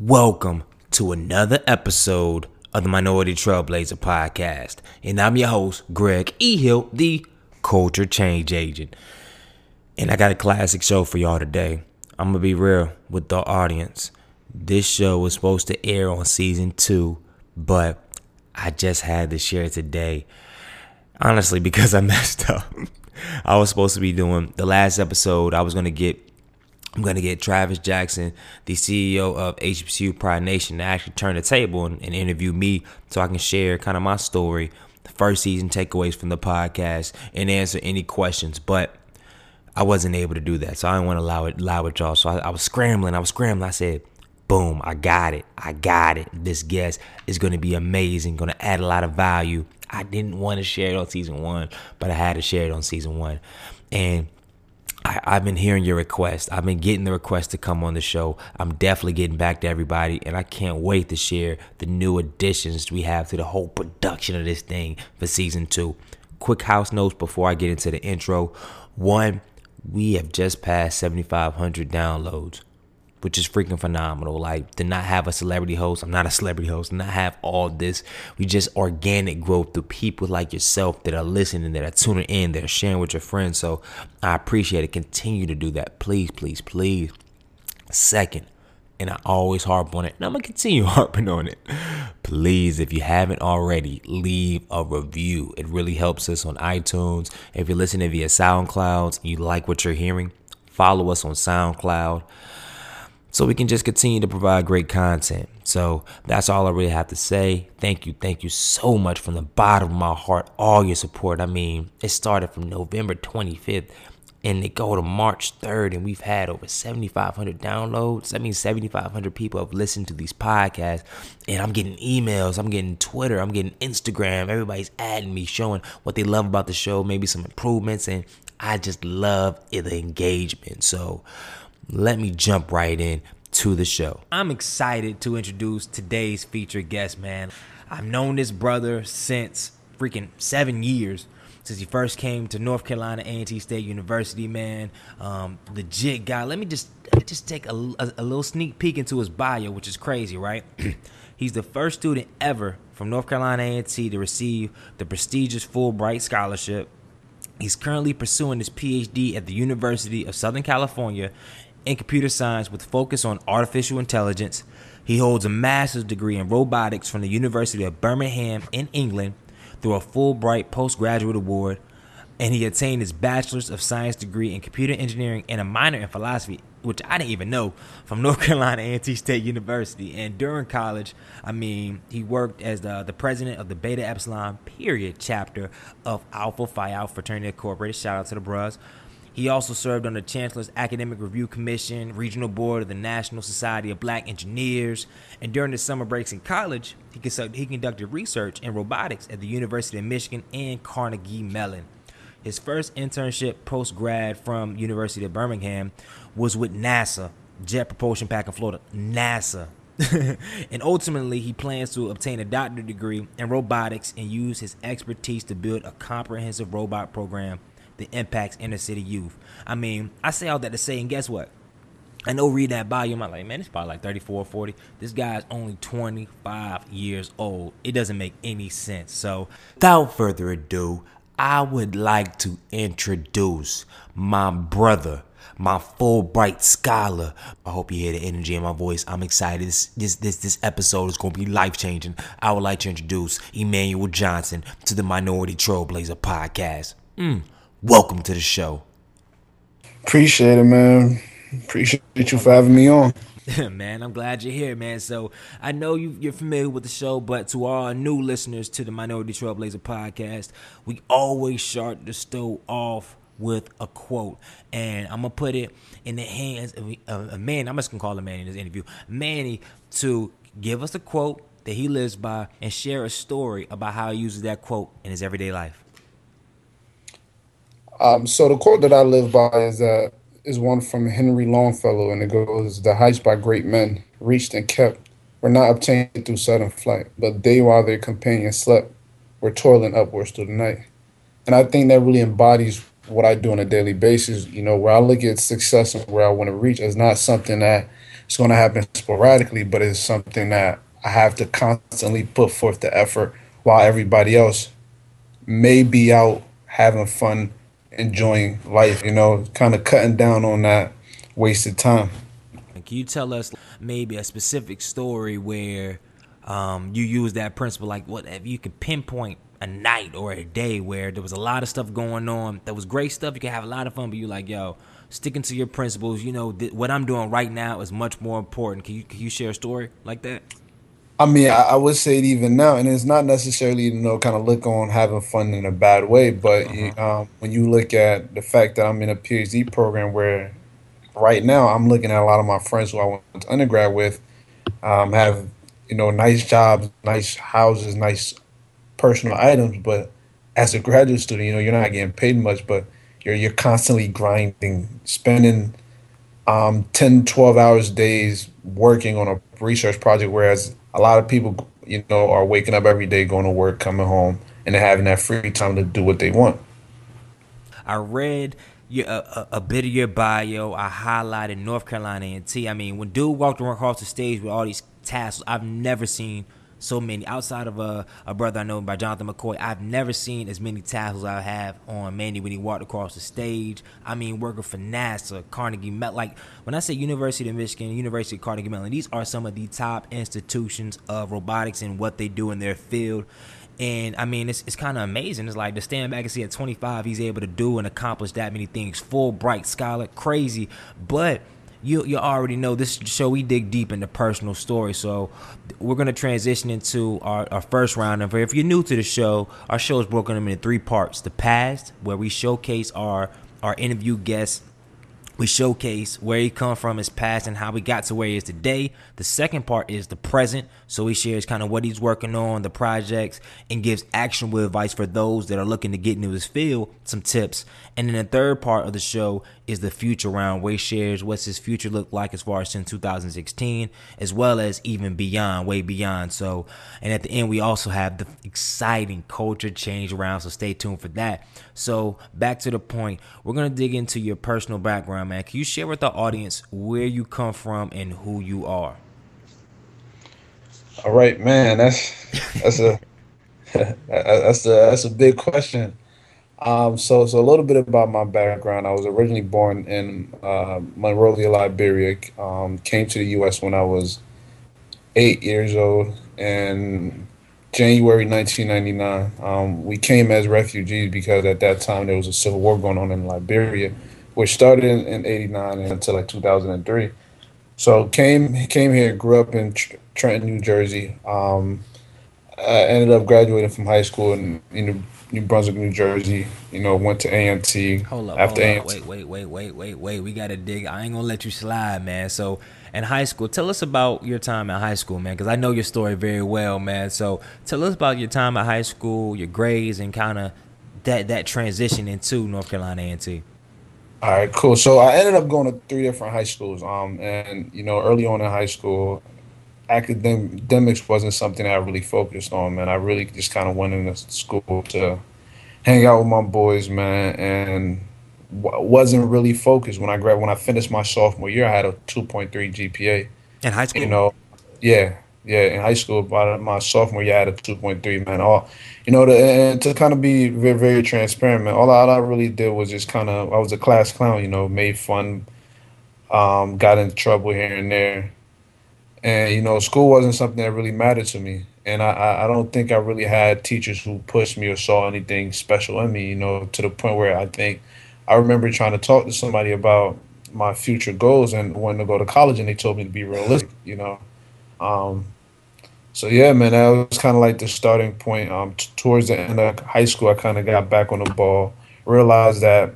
Welcome to another episode of the Minority Trailblazer podcast. And I'm your host, Greg E. Hill, the culture change agent. And I got a classic show for y'all today. I'm going to be real with the audience. This show was supposed to air on season two, but I just had to share today. Honestly, because I messed up. I was supposed to be doing the last episode, I was going to get I'm going to get Travis Jackson, the CEO of HBCU Pride Nation, to actually turn the table and, and, interview me so I can share kind of my story, the first season takeaways from the podcast, and answer any questions. But I wasn't able to do that, so I didn't want to allow it, allow it, y'all. So I, I was scrambling. I was scrambling. I said, boom, I got it. I got it. This guest is going to be amazing, going to add a lot of value. I didn't want to share it on season one, but I had to share it on season one. And I, have been hearing your request. I've been getting the request to come on the show. I'm definitely getting back to everybody, and I can't wait to share the new additions we have to the whole production of this thing for season two. Quick house notes before I get into the intro. One, we have just passed 7,500 downloads which is freaking phenomenal. Like to not have a celebrity host, I'm not a celebrity host, not have all this. We just organic growth through people like yourself that are listening, that are tuning in, that are sharing with your friends. So I appreciate it. Continue to do that. Please, please, please. Second, and I always harp on it, and I'm gonna continue harping on it. Please, if you haven't already, leave a review. It really helps us on iTunes. If you're listening via SoundCloud, you like what you're hearing, follow us on SoundCloud so we can just continue to provide great content. So that's all I really have to say. Thank you, thank you so much from the bottom of my heart, all your support. I mean, it started from November 25th and they go to March 3rd, and we've had over 7,500 downloads. That means 7,500 people have listened to these podcasts, and I'm getting emails, I'm getting Twitter, I'm getting Instagram. Everybody's adding me, showing what they love about the show, maybe some improvements, and I just love the engagement. So, let me jump right in to the show. I'm excited to introduce today's featured guest, man. I've known this brother since freaking seven years since he first came to North Carolina A&T State University, man. Um, legit guy. Let me just just take a, a, a little sneak peek into his bio, which is crazy, right? He's the first student ever from North Carolina A&T to receive the prestigious Fulbright scholarship. He's currently pursuing his PhD at the University of Southern California in computer science with focus on artificial intelligence. He holds a master's degree in robotics from the University of Birmingham in England through a Fulbright postgraduate award, and he attained his bachelor's of science degree in computer engineering and a minor in philosophy, which I didn't even know, from North Carolina A&T State University. And during college, I mean, he worked as the, the president of the Beta Epsilon period chapter of Alpha Phi Alpha Fraternity Incorporated. Shout out to the bros. He also served on the Chancellor's Academic Review Commission, Regional Board of the National Society of Black Engineers, and during the summer breaks in college, he, conducted, he conducted research in robotics at the University of Michigan and Carnegie Mellon. His first internship post grad from University of Birmingham was with NASA, Jet Propulsion Pack in Florida. NASA. and ultimately, he plans to obtain a doctorate degree in robotics and use his expertise to build a comprehensive robot program that impacts inner city youth. I mean, I say all that to say, and guess what? I know read that you might like, man, it's probably like 34 40. This guy's only 25 years old. It doesn't make any sense. So, without further ado, I would like to introduce my brother, my Fulbright scholar. I hope you hear the energy in my voice. I'm excited. This this this, this episode is going to be life changing. I would like to introduce Emmanuel Johnson to the Minority Trailblazer podcast. Mm. Welcome to the show. Appreciate it, man. Appreciate you for having me on. man, I'm glad you're here, man. So I know you, are familiar with the show, but to all new listeners to the Minority Trailblazer podcast, we always start the show off with a quote, and I'm gonna put it in the hands of a man. I'm just gonna call him Manny in this interview, Manny, to give us a quote that he lives by and share a story about how he uses that quote in his everyday life. Um, so the quote that I live by is that is one from Henry Longfellow, and it goes, "The heights by great men reached and kept were not obtained through sudden flight, but they, while their companions slept, were toiling upwards through the night." And I think that really embodies what I do on a daily basis. You know, where I look at success and where I want to reach is not something that it's going to happen sporadically, but it's something that I have to constantly put forth the effort while everybody else may be out having fun, enjoying life, you know, kind of cutting down on that wasted time. Can you tell us maybe a specific story where um, you use that principle? Like, what if you could pinpoint a night or a day where there was a lot of stuff going on that was great stuff? You can have a lot of fun, but you're like, yo, sticking to your principles. You know, th- what I'm doing right now is much more important. Can you can you share a story like that? I mean, I, I would say it even now, and it's not necessarily you know kind of look on having fun in a bad way, but uh-huh. um, when you look at the fact that I'm in a PhD program where right now I'm looking at a lot of my friends who I went to undergrad with um, have you know nice jobs, nice houses, nice personal items, but as a graduate student, you know you're not getting paid much, but you're you're constantly grinding, spending um, 10, 12 hours days working on a research project, whereas a lot of people, you know, are waking up every day, going to work, coming home, and having that free time to do what they want. I read your, a, a, bit of your bio. I highlighted North Carolina A&T. I mean, when dude walked across the stage with all these tassels, I've never seen so many. Outside of a, a brother I know by Jonathan McCoy, I've never seen as many tassels I have on Manny when he walked across the stage. I mean, working for NASA, Carnegie Mellon. Like when I say University of Michigan, University of Carnegie Mellon, these are some of the top institutions of robotics and what they do in their field. And I mean, it's, it's kind of amazing. It's like to stand back and see at 25, he's able to do and accomplish that many things. Full Fulbright scholar, crazy. But you you already know this show we dig deep into personal stories. So we're going to transition into our, our first round and if you're new to the show our show is broken up into three parts. The past where we showcase our our interview guests. We showcase where he come from, his past, and how he got to where he is today. The second part is the present, so he shares kind of what he's working on, the projects, and gives actionable advice for those that are looking to get into his field, some tips. And then the third part of the show is the future round, where he shares what's his future look like as far as since 2016, as well as even beyond, way beyond. So, and at the end, we also have the exciting culture change round, so stay tuned for that. So, back to the point, we're gonna dig into your personal background, man. Can you share with the audience where you come from and who you are? All right, man. That's that's a that's a that's a big question. Um, so, so a little bit about my background. I was originally born in uh, Monrovia, Liberia. Um, came to the U.S. when I was eight years old, and January 1999. Um, we came as refugees because at that time there was a civil war going on in Liberia, which started in, in 89 until like 2003. So came came here, grew up in Trenton, New Jersey. Um, I ended up graduating from high school in, in New Brunswick, New Jersey. You know, went to A&T. Hold up, after hold up. Wait, wait, wait, wait, wait, wait. We gotta dig. I ain't gonna let you slide, man. So, in high school, tell us about your time at high school, man, because I know your story very well, man. So, tell us about your time at high school, your grades, and kind of that that transition into North Carolina A&T. All right, cool. So I ended up going to three different high schools. Um, and you know, early on in high school, academics wasn't something I really focused on, man. I really just kind of went into school to hang out with my boys, man, and wasn't really focused. When I grad when I finished my sophomore year, I had a 2.3 GPA. In high school, you know, yeah, yeah. In high school, by my sophomore year, I had a 2.3, man. All, you know, to, and to kind of be very, very transparent, man. All, all I really did was just kind of, I was a class clown, you know, made fun, um, got into trouble here and there and you know school wasn't something that really mattered to me. And I, I don't think i really had teachers who pushed me or saw anything special in me you know to the point where i think i remember trying to talk to somebody about my future goals and wanting to go to college and they told me to be realistic you know? Um, so yeah man that was kind of like the starting point. Um, t- towards the end of high school i kind of got back on the ball realized that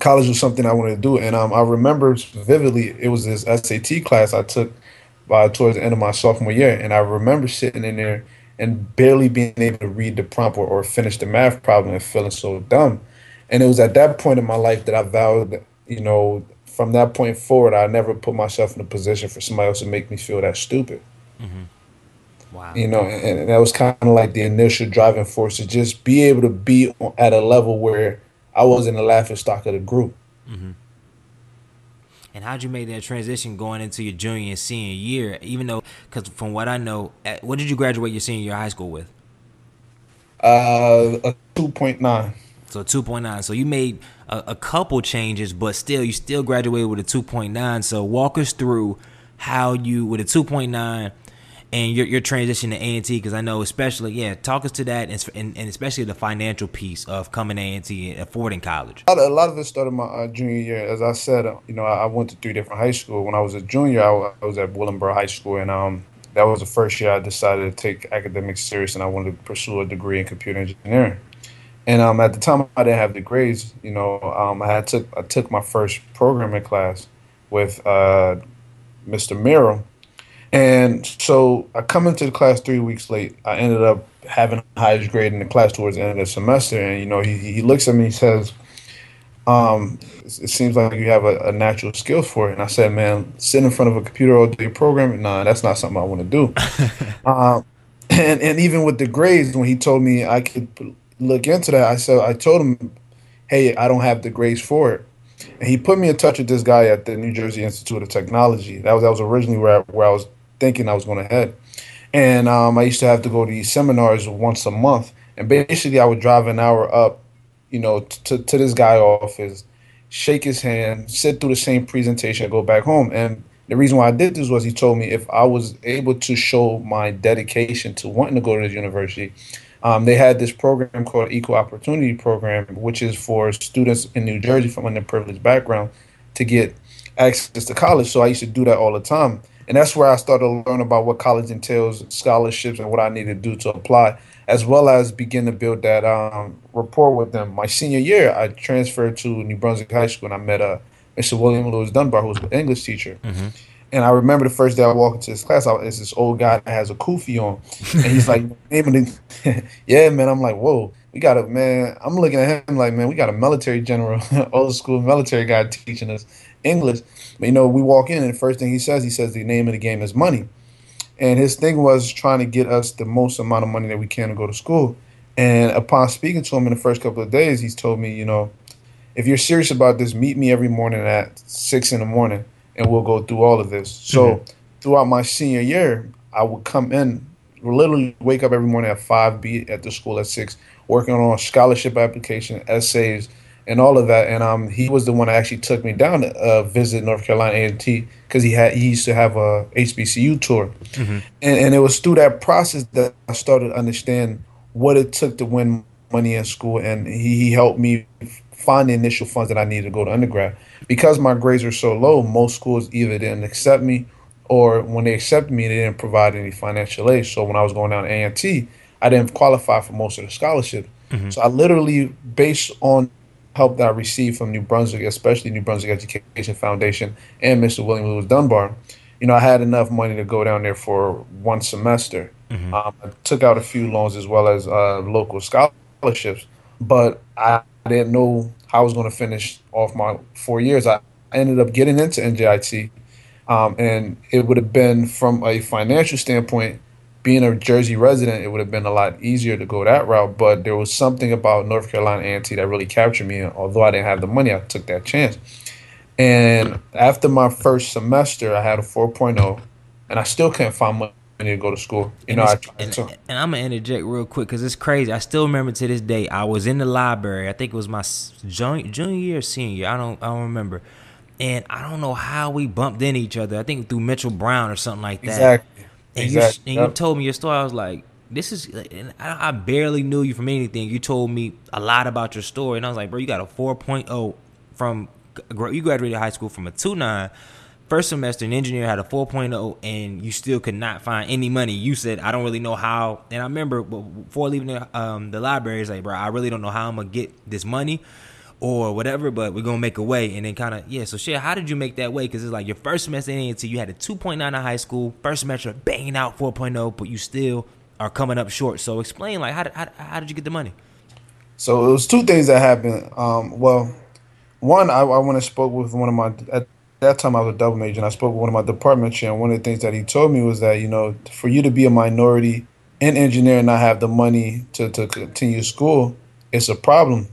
college was something i wanted to do. And um, i remember vividly it was this sat class i took by towards the end of my sophomore year, and I remember sitting in there and barely being able to read the prompt or, or finish the math problem and feeling so dumb. And it was at that point in my life that I vowed, that, you know, from that point forward, I never put myself in a position for somebody else to make me feel that stupid. Mm-hmm. Wow. You know, and, and that was kind of like the initial driving force to just be able to be at a level where I wasn't the laughing stock of the group. Mm-hmm. And how'd you make that transition going into your junior and senior year? Even though, because from what I know, at, what did you graduate your senior year of high school with? Uh, a two point nine. So two point nine. So you made a, a couple changes, but still, you still graduated with a two point nine. So walk us through how you with a two point nine and your, your transition to A and T because I know especially yeah talk us to that and, and, especially the financial piece of coming A and T and affording college. A lot of it started my uh, junior year. As I said, uh, you know, I, I, went to three different high schools. When I was a junior, I, I was at Willingboro High School, and um, that was the first year I decided to take academics serious, and I wanted to pursue a degree in computer engineering. And um, at the time, I didn't have the grades. You know, um, I had took I took my first programming class with uh, Mr. Merrill and so I come into the class three weeks late. I ended up having the highest grade in the class towards the end of the semester. And, you know, he, he looks at me and says, um, it seems like you have a, a, natural skill for it. And I said, man, sit in front of a computer all day programming, nah, that's not something I want to do. um, and, and even with the grades, when he told me I could look into that, I said, I told him, hey, I don't have the grades for it. And he put me in touch with this guy at the New Jersey Institute of Technology. That was that was originally where I, where I was thinking I was going to head. And um, I used to have to go to these seminars once a month. And basically, I would drive an hour up, you know, to, to this guy office, shake his hand, sit through the same presentation, go back home. And the reason why I did this was he told me if I was able to show my dedication to wanting to go to the university, um, they had this program called Equal Opportunity Program, which is for students in New Jersey from underprivileged background to get access to college. So I used to do that all the time and that's where I started to learn about what college entails, scholarships, and what I need to do to apply, as well as begin to build that um, rapport with them. My senior year, I transferred to New Brunswick High School, and I met uh, Mr. William Lewis Dunbar, who was an English teacher. Mm-hmm. And I remember the first day I walked into his class, I, it's this old guy that has a kufi on, and he's like, "Yeah, man." I'm like, "Whoa." We got a man. I'm looking at him like, man, we got a military general, old school military guy teaching us English. But, you know, we walk in and the first thing he says, he says the name of the game is money. And his thing was trying to get us the most amount of money that we can to go to school. And upon speaking to him in the first couple of days, he's told me, you know, if you're serious about this, meet me every morning at six in the morning and we'll go through all of this. So mm-hmm. throughout my senior year, I would come in, literally wake up every morning at five, be at the school at six, working on scholarship application, essays, and all of that. And um, he was the one that actually took me down to uh, visit North Carolina A&T because he had he used to have a HBCU tour, mm-hmm. and and it was through that process that I started to understand what it took to win money in school, and he, he helped me find the initial funds that I needed to go to undergrad. Because my grades were so low, most schools either didn't accept me, or when they accepted me, they didn't provide any financial aid. So when I was going down to A&T, I didn't qualify for most of the scholarships. Mm-hmm. So I literally, based on help that I received from New Brunswick, especially New Brunswick Education Foundation and Mr. William Lewis Dunbar, you know, I had enough money to go down there for one semester. Mm-hmm. Um, I took out a few loans as well as uh, local scholarships, but I didn't know how I was going to finish off my four years. I ended up getting into NJIT, um, and it would have been from a financial standpoint being a Jersey resident, it would have been a lot easier to go that route. But there was something about North Carolina A&T that really captured me. And Although I didn't have the money, I took that chance. And after my first semester, I had a 4.0, and I still can't find money to go to school. You and know, I and, to. and I'm gonna interject real quick because it's crazy. I still remember to this day. I was in the library. I think it was my junior, junior year, senior. Year. I don't, I don't remember. And I don't know how we bumped into each other. I think through Mitchell Brown or something like that. Exactly and exactly. you and you told me your story. I was like, this is. I, I barely knew you from anything. You told me a lot about your story, and I was like, bro, you got a 4.0 from you graduated high school from a 2.9 first semester an engineer had a 4.0 and you still could not find any money you said i don't really know how and i remember before leaving the, um, the library it's like bro i really don't know how i'm gonna get this money or whatever, but we're gonna make a way. And then kind of yeah. So shit, how did you make that way? Because it's like your first semester in A&T, you had a 2.9 in high school, first semester banging out 4.0, but you still are coming up short. So explain like how did, how, how did you get the money? So it was two things that happened. Um, well, one I, I went and spoke with one of my at that time I was a double major, and I spoke with one of my department chair. And one of the things that he told me was that you know for you to be a minority in engineering and not have the money to, to continue school, it's a problem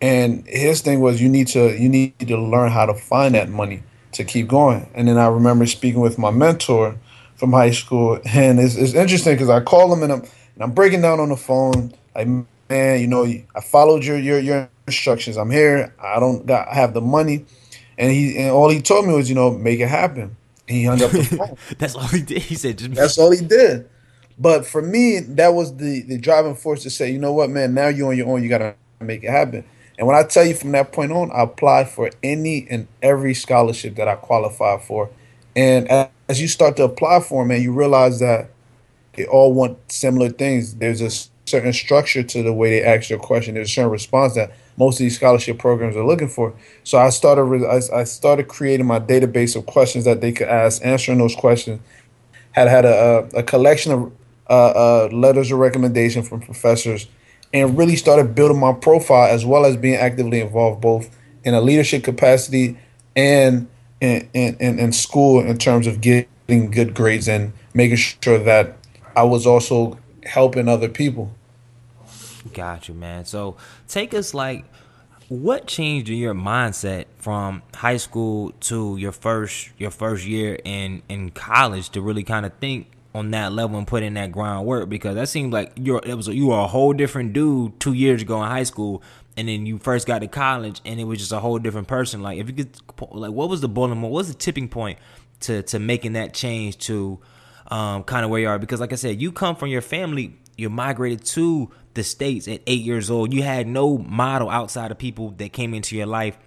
And his thing was you need to you need to learn how to find that money to keep going. And then I remember speaking with my mentor from high school, and it's, it's interesting because I call him and I'm and I'm breaking down on the phone like man, you know, I followed your your your instructions. I'm here. I don't got have the money, and he and all he told me was, you know, make it happen. And he hung up the phone. That's all he did. He said, just That's all he did. But for me, that was the the driving force to say, you know what, man, now you're on your own. You gotta make it happen. And when I tell you from that point on, I applied for any and every scholarship that I qualified for. And as you start to apply for them, and you realize that they all want similar things. There's a certain structure to the way they ask your question. There's a certain response that most of these scholarship programs are looking for. So I started I started creating my database of questions that they could ask, answering those questions. Had had a, a collection of uh, uh, letters of recommendation from professors, and really started building my profile as well as being actively involved both in a leadership capacity and in, in, in, school in terms of getting good grades and making sure that I was also helping other people. Got you, man. So take us like what changed your mindset from high school to your first your first year in in college to really kind of think on that level and put in that groundwork because that seemed like you're it was you were a whole different dude two years ago in high school and then you first got to college and it was just a whole different person like if you could like what was the boiling what was the tipping point to to making that change to um, kind of where you are because like i said you come from your family you migrated to the states at eight years old. You had no model outside of people that came into your life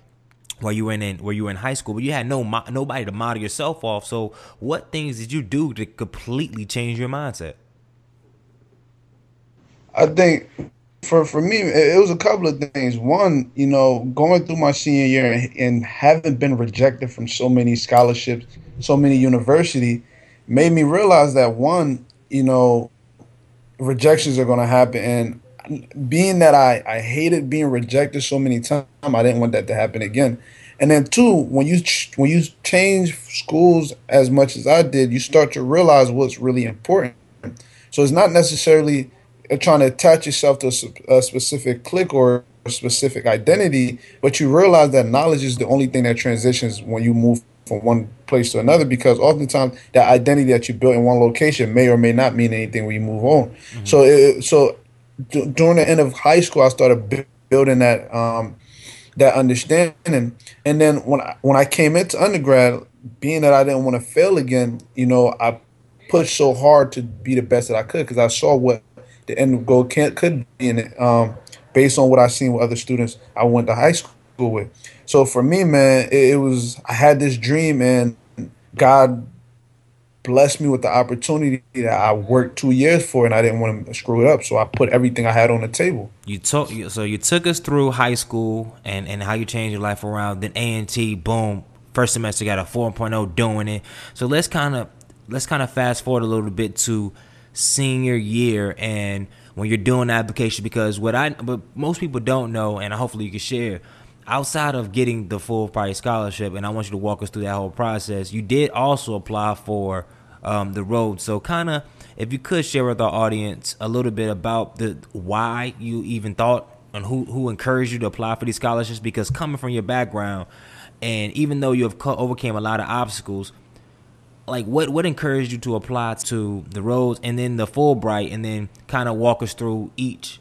while you were in where you were in high school, but you had no nobody to model yourself off. So, what things did you do to completely change your mindset? I think for for me, it was a couple of things. One, you know, going through my senior year and, and having been rejected from so many scholarships, so many university, made me realize that one, you know, rejections are going to happen. And being that I, I hated being rejected so many times, I didn't want that to happen again. And then two, when you ch- when you change schools as much as I did, you start to realize what's really important. So it's not necessarily trying to attach yourself to a, a specific clique or a specific identity, but you realize that knowledge is the only thing that transitions when you move from one place to another because oftentimes that identity that you built in one location may or may not mean anything when you move on. Mm-hmm. So, it, so d- during the end of high school, I started b- building that um, that understanding, and then when I, when I came into undergrad, being that I didn't want to fail again, you know, I pushed so hard to be the best that I could because I saw what the end goal can, could be in it, um, based on what I seen with other students I went to high school with. So for me, man, it, it was I had this dream, and God blessed me with the opportunity that I worked two years for, and I didn't want to screw it up. So I put everything I had on the table. You took so you took us through high school and and how you changed your life around. Then A and T, boom, first semester got a 4.0 doing it. So let's kind of let's kind of fast forward a little bit to senior year and when you're doing application because what I but most people don't know and hopefully you can share outside of getting the Fulbright scholarship, and I want you to walk us through that whole process, you did also apply for um, the road. So, kind of, if you could share with our audience a little bit about the why you even thought and who who encouraged you to apply for these scholarships, because coming from your background, and even though you have overcame a lot of obstacles, like what what encouraged you to apply to the Rhodes and then the Fulbright, and then kind of walk us through each.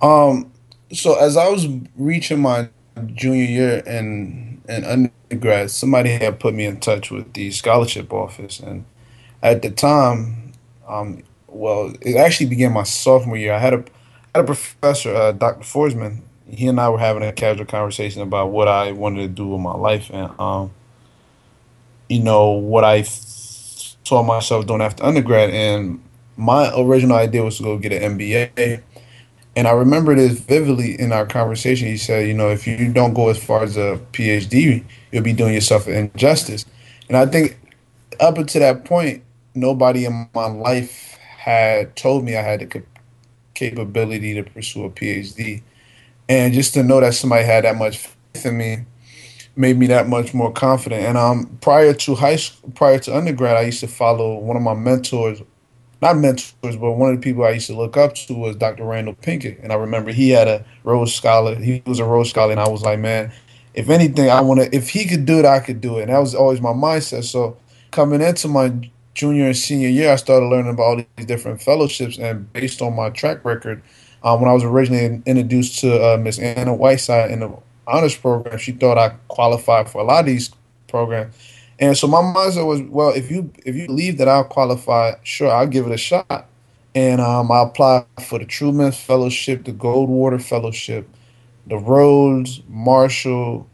Um, so as I was reaching my junior year in in undergrad, somebody had put me in touch with the scholarship office, and at the time, um, well, it actually began my sophomore year. I had a had a professor, uh, Dr. Forsman. He and I were having a casual conversation about what I wanted to do with my life, and um, you know what I saw myself doing after undergrad. And my original idea was to go get an MBA and I remember this vividly in our conversation. He said, you know, if you don't go as far as a PhD, you'll be doing yourself an injustice. And I think up until that point, nobody in my life had told me I had the capability to pursue a PhD. And just to know that somebody had that much faith in me made me that much more confident. And um, prior to high school, prior to undergrad, I used to follow one of my mentors not mentors, but one of the people I used to look up to was Dr. Randall Pinkett. And I remember he had a Rhodes Scholar. He was a Rhodes Scholar, and I was like, man, if anything, I want to. If he could do it, I could do it. And that was always my mindset. So coming into my junior and senior year, I started learning about all these different fellowships, and based on my track record, um, when I was originally introduced to uh, Miss Anna Whiteside in the honors program, she thought I qualified for a lot of these programs. And so my mindset was, well, if you if you believe that I'll qualify, sure, I'll give it a shot. And um, I applied for the Truman Fellowship, the Goldwater Fellowship, the Rhodes, Marshall,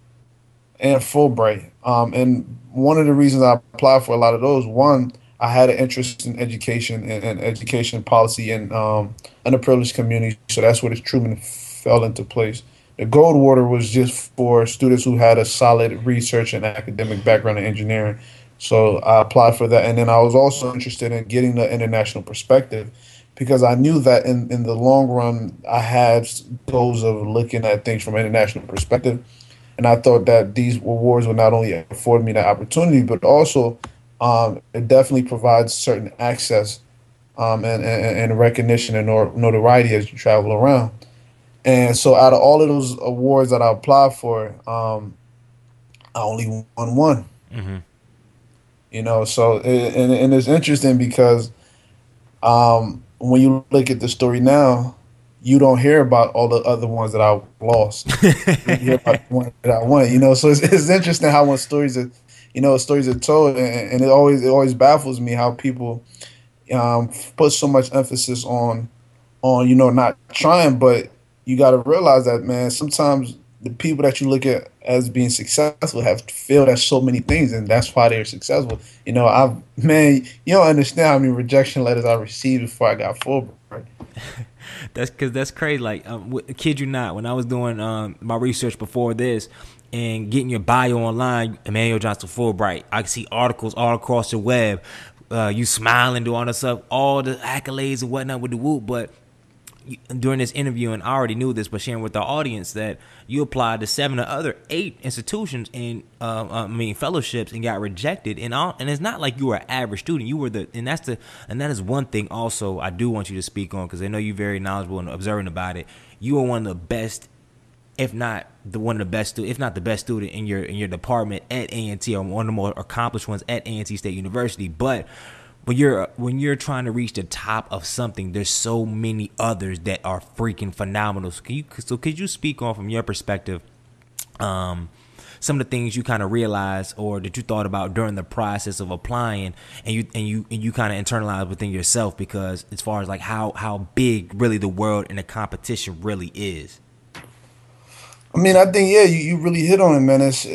and Fulbright. Um, and one of the reasons I applied for a lot of those, one, I had an interest in education and, and education policy in um, underprivileged communities. So that's where the Truman fell into place. The Goldwater was just for students who had a solid research and academic background in engineering. So I applied for that. And then I was also interested in getting the international perspective because I knew that in, in the long run, I had goals of looking at things from an international perspective. And I thought that these awards would not only afford me that opportunity, but also um, it definitely provides certain access um, and, and, and, recognition and notoriety as you travel around. And so, out of all of those awards that I applied for, um, I only won one. Mm-hmm. You know, so and, and it's interesting because um, when you look at the story now, you don't hear about all the other ones that I lost. you hear about the one that I won. You know, so it's, it's interesting how when stories are, you know, stories are told, and, and it always it always baffles me how people um, put so much emphasis on on you know not trying, but you got to realize that man sometimes the people that you look at as being successful have failed at so many things and that's why they're successful. You know I've, man you don't understand how many rejection letters i received before i got fulbright that's because that's crazy like um, kid you not when i was doing um, my research before this and getting your bio online emmanuel johnson fulbright i see articles all across the web uh, you smiling doing all this stuff all the accolades and whatnot with the whoop but during this interview, and I already knew this, but sharing with the audience that you applied to seven or other eight institutions in, uh, uh, I mean, fellowships and got rejected. And all, and it's not like you were an average student. You were the, and that's the, and that is one thing also I do want you to speak on because I know you're very knowledgeable and observant about it. You are one of the best, if not the one of the best, if not the best student in your in your department at A&T, or one of the more accomplished ones at A&T State University, but when you're when you're trying to reach the top of something, there's so many others that are freaking phenomenal. So can you so could you speak on from your perspective, um, some of the things you kind of realized or that you thought about during the process of applying, and you and you and you kind of internalized within yourself because as far as like how how big really the world and the competition really is. I mean, I think yeah, you, you really hit on it, man. It's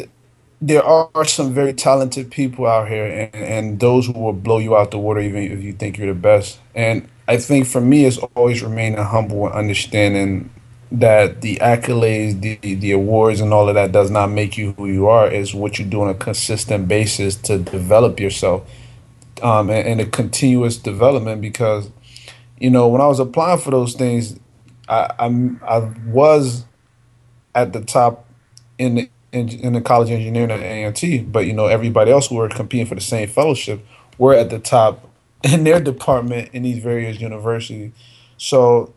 there are some very talented people out here, and, and those who will blow you out the water even if you think you're the best. And I think for me, it's always remaining humble and understanding that the accolades, the, the awards, and all of that does not make you who you are. Is what you do on a consistent basis to develop yourself, um, and, and a continuous development. Because, you know, when I was applying for those things, I I'm, I was at the top in the in, in the college of engineering at A&T, but you know everybody else who were competing for the same fellowship were at the top in their department in these various universities. So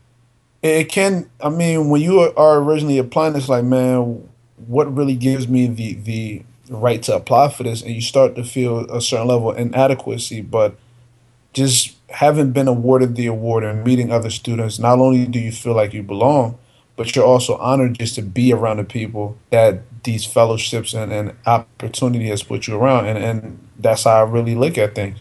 it can. I mean, when you are originally applying, it's like, man, what really gives me the the right to apply for this? And you start to feel a certain level of inadequacy, but just having been awarded the award and meeting other students, not only do you feel like you belong, but you're also honored just to be around the people that these fellowships and, and opportunity has put you around and, and that's how I really look at things.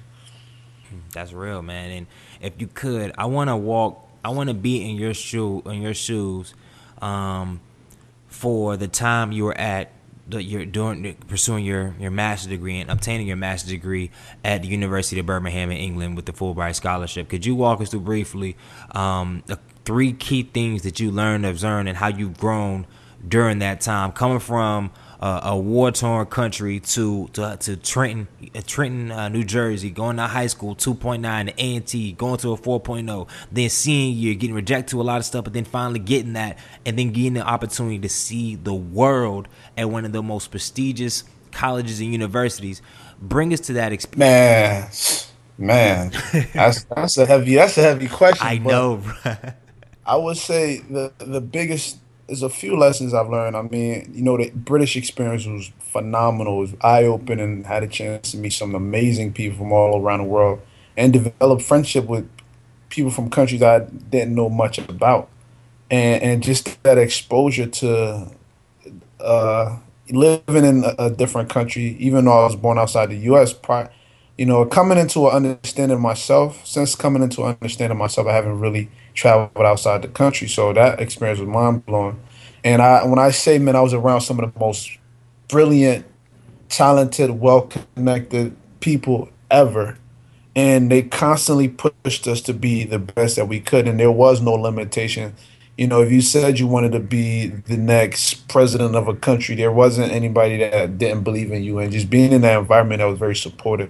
That's real, man. And if you could, I wanna walk I wanna be in your shoe in your shoes um, for the time you were at the, you're doing pursuing your your master's degree and obtaining your master's degree at the University of Birmingham in England with the Fulbright scholarship. Could you walk us through briefly um, the three key things that you learned, observed, and how you've grown during that time, coming from uh, a war torn country to to, to Trenton, uh, Trenton, uh, New Jersey, going to high school 2.9 to A&T, going to a 4.0, then seeing you getting rejected to a lot of stuff, but then finally getting that, and then getting the opportunity to see the world at one of the most prestigious colleges and universities. Bring us to that experience. Man, Man, that's that's a heavy that's a heavy question. I know. I would say the the biggest is a few lessons I've learned. I mean, you know, the British experience was phenomenal. It was eye opening. And had a chance to meet some amazing people from all around the world and develop friendship with people from countries I didn't know much about, and and just that exposure to uh, living in a, a, different country, even though I was born outside the U.S. you know, coming into an understanding myself. Since coming into an understanding myself, I haven't really traveled outside the country, so that experience was mind blowing. And I, when I say, man, I was around some of the most brilliant, talented, well connected people ever and they constantly pushed us to be the best that we could and there was no limitation you know if you said you wanted to be the next president of a country there wasn't anybody that didn't believe in you and just being in that environment that was very supportive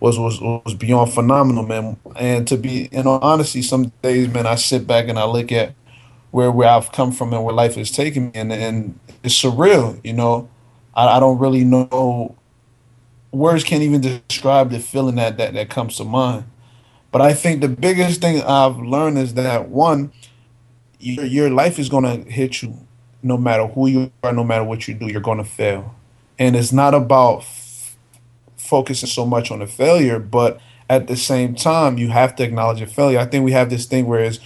was was was beyond phenomenal man. And to be in all honesty some days man i sit back and i look at where where i've come from and where life has taken me. And and it's surreal you know? I, I don't really know words can't even describe the feeling that, that that comes to mind. But I think the biggest thing I've learned is that one, your your life is gonna hit you, no matter who you are, no matter what you do, you're gonna fail, and it's not about focusing so much on the failure, but at the same time, you have to acknowledge a failure. I think we have this thing where it's,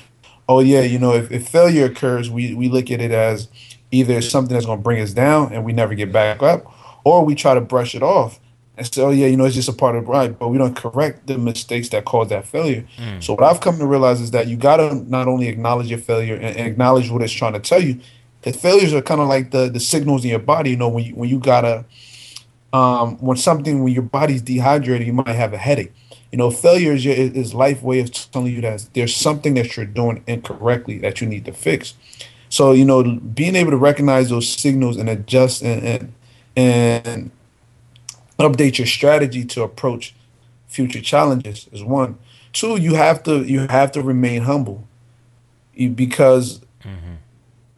oh yeah, you know, if, if failure occurs, we we look at it as either something that's gonna bring us down and we never get back up, or we try to brush it off and say, oh yeah, you know, it's just a part of right, but we don't correct the mistakes that caused that failure. Mm. So what I've come to realize is that you gotta not only acknowledge your failure and, and acknowledge what it's trying to tell you. That failures are kind of like the the signals in your body. You know, when you when you gotta um, when something when your body's dehydrated, you might have a headache. You know, failure is, your, is life way of telling you that there's something that you're doing incorrectly that you need to fix. So you know, being able to recognize those signals and adjust and and, and update your strategy to approach future challenges is one. Two, you have to you have to remain humble, because.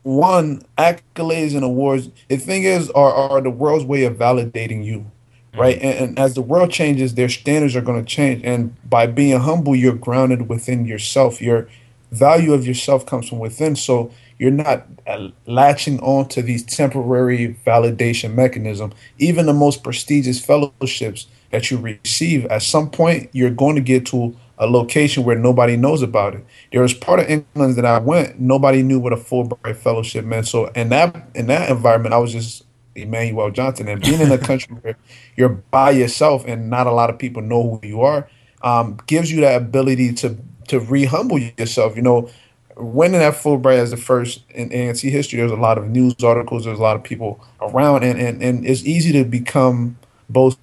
One accolades and awards. The thing is, are are the world's way of validating you, mm-hmm. right? And, and, as the world changes, their standards are going to change. And by being humble, you're grounded within yourself. Your value of yourself comes from within. So you're not uh, latching on to these temporary validation mechanism. Even the most prestigious fellowships that you receive, at some point, you're going to get to a location where nobody knows about it. There was part of England that I went, nobody knew what a Fulbright fellowship meant. So in that in that environment, I was just Emmanuel Johnson, and being in a country where you're by yourself and not a lot of people know who you are, um, gives you that ability to to re-humble yourself. You know, winning that Fulbright as the first in A&T history, there's a lot of news articles, there's a lot of people around, and, and, and it's easy to become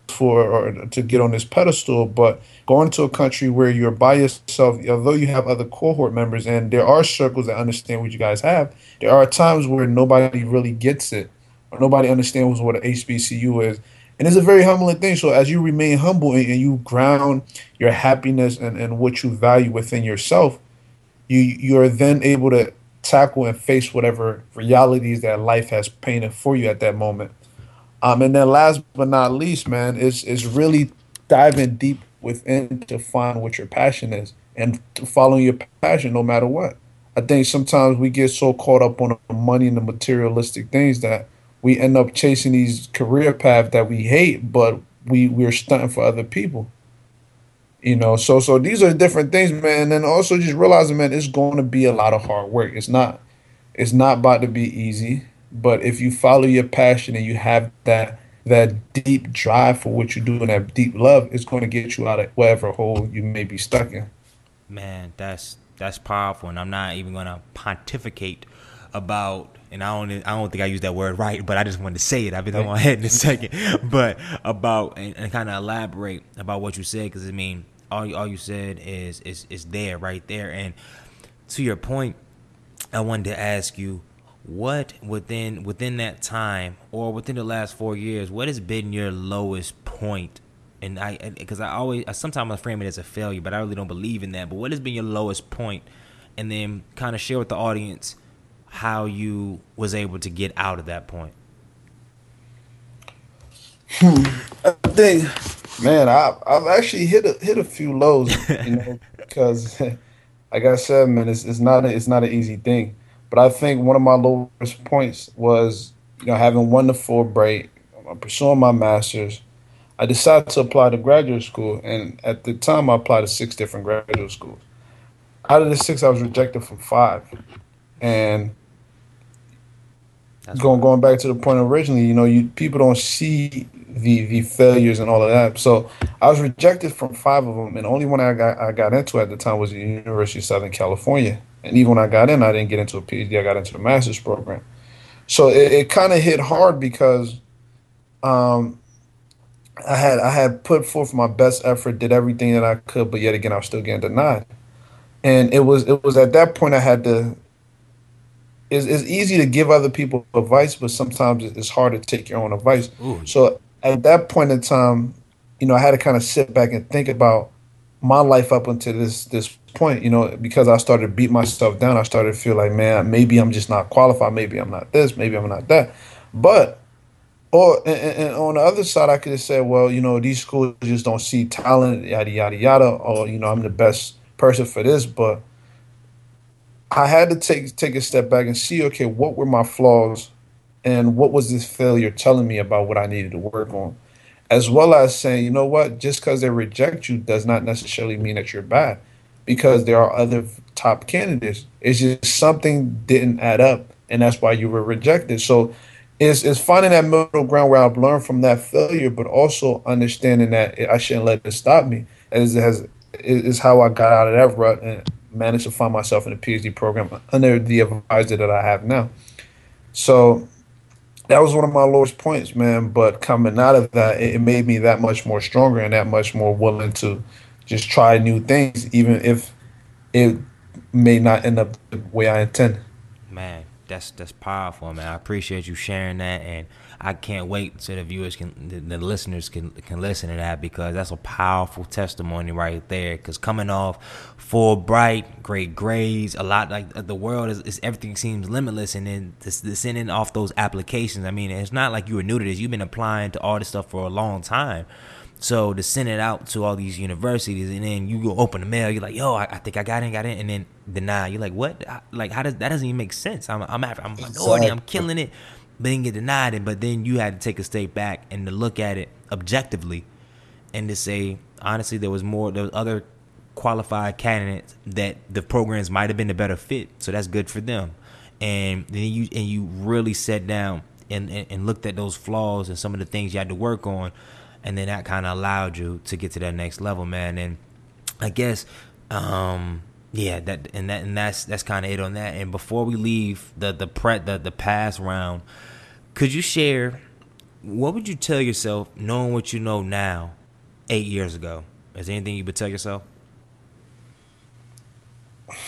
for or to get on this pedestal. But going to a country where you're by yourself, although you have other cohort members, and there are circles that understand what you guys have, there are times where nobody really gets it, or nobody understands what an HBCU is. And it's a very humbling thing. So as you remain humble and, and you ground your happiness and, and what you value within yourself, you you're then able to tackle and face whatever realities that life has painted for you at that moment. Um, and then last but not least, man, is is really diving deep within to find what your passion is and following your passion no matter what. I think sometimes we get so caught up on the money and the materialistic things that we end up chasing these career paths that we hate, but we we're stunting for other people. You know, so so these are different things, man. And then also just realizing, man, it's going to be a lot of hard work. It's not, it's not about to be easy. But if you follow your passion and you have that that deep drive for what you do and that deep love, it's going to get you out of whatever hole you may be stuck in. Man, that's that's powerful, and I'm not even going to pontificate about and I don't I don't think I used that word right, but I just wanted to say it. I've been on my head in a second, but about and, and kind of elaborate about what you said because I mean all all you said is is is there right there. And to your point, I wanted to ask you what within within that time or within the last four years, what has been your lowest point? And I because I always I sometimes I frame it as a failure, but I really don't believe in that. But what has been your lowest point? And then kind of share with the audience how you was able to get out of that point. Hmm. I think Man, I, I've actually hit a, hit a few lows, you know, because, like I said, man, it's, it's not a, it's not an easy thing. But I think one of my lowest points was, you know, having won the Fulbright, uh, pursuing my master's. I decided to apply to graduate school, and at the time, I applied to six different graduate schools. Out of the six, I was rejected from five, and going going back to the point originally, you know, you people don't see the the failures and all of that. So I was rejected from five of them, and the only one I got I got into at the time was the University of Southern California. And even when I got in, I didn't get into a PhD. I got into the master's program. So it, it kind of hit hard because um, I had I had put forth my best effort, did everything that I could, but yet again I was still getting denied. And it was it was at that point I had to it's, it's easy to give other people advice, but sometimes it's hard to take your own advice. Ooh. So at that point in time, you know, I had to kind of sit back and think about my life up until this this point. You know, because I started to beat myself down. I started to feel like, man, maybe I'm just not qualified. Maybe I'm not this. Maybe I'm not that. But or and, and on the other side, I could have said, well, you know, these schools just don't see talent, yada yada yada, or you know, I'm the best person for this, but I had to take take a step back and see, okay, what were my flaws, and what was this failure telling me about what I needed to work on, as well as saying, you know what, just because they reject you does not necessarily mean that you're bad, because there are other top candidates. It's just something didn't add up, and that's why you were rejected. So. It's, it's finding that middle ground where I've learned from that failure, but also understanding that I shouldn't let it stop me. As has is how I got out of that rut and managed to find myself in a PhD program under the advisor that I have now. So that was one of my lowest points, man. But coming out of that, it, made me that much more stronger and that much more willing to just try new things, even if it may not end up the way I intend. Man, that's that's powerful, man. I appreciate you sharing that, and I can't wait so the viewers can, the, the, listeners can can listen to that because that's a powerful testimony right there. Because coming off Fulbright, great grades, a lot like the world is, is everything seems limitless, and then sending off those applications. I mean, it's not like you were new to this. You've been applying to all this stuff for a long time. So to send it out to all these universities, and then you go open the mail, you're like, "Yo, I, I think I got in, got in," and then deny. You're like, "What? like, how does that doesn't even make sense?" I'm, I'm, after, I'm minority, I'm killing it but then get denied it. But then you had to take a step back and to look at it objectively, and to say honestly, there was more, there was other qualified candidates that the programs might have been a better fit. So that's good for them. And then you and you really sat down and, and, and looked at those flaws and some of the things you had to work on, and then that kind of allowed you to get to that next level, man. And I guess. Um, yeah, that and that and that's that's kind of it on that. And before we leave the the pre the the pass round, could you share what would you tell yourself knowing what you know now eight years ago? Is there anything you would tell yourself?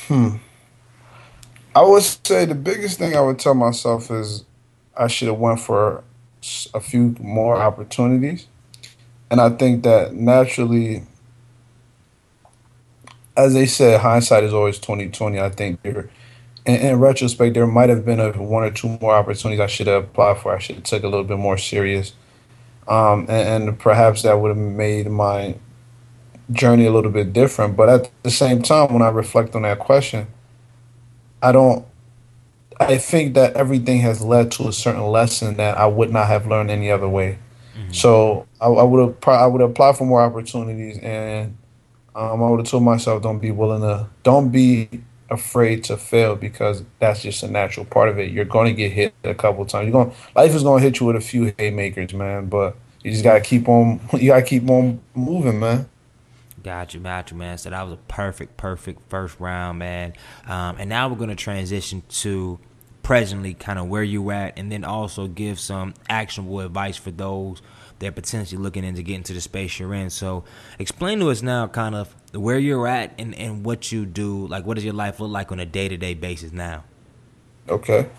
Hmm. I would say the biggest thing I would tell myself is I should have went for a few more opportunities. And I think that naturally, as they said, hindsight is always twenty twenty. I think there in, in, retrospect, there might have been a one or two more opportunities I should have applied for. I should have took a little bit more serious, um, and, and, perhaps that would have made my journey a little bit different. But at the same time, when I reflect on that question, I don't. I think that everything has led to a certain lesson that I would not have learned any other way. Mm-hmm. So I, I would have I would apply for more opportunities, and um, I would have told myself, don't be willing to, don't be afraid to fail because that's just a natural part of it. You're going to get hit a couple times. You're going life is going to hit you with a few haymakers, man. But you just got to keep on. You got to keep on moving, man. Got you, got you, man. So that was a perfect, perfect first round, man. Um, and now we're gonna transition to presently, kind of where you're at, and then also give some actionable advice for those that are potentially looking into getting to the space you're in. So explain to us now kind of where you're at and, and what you do. Like, what does your life look like on a day to day basis now? Okay.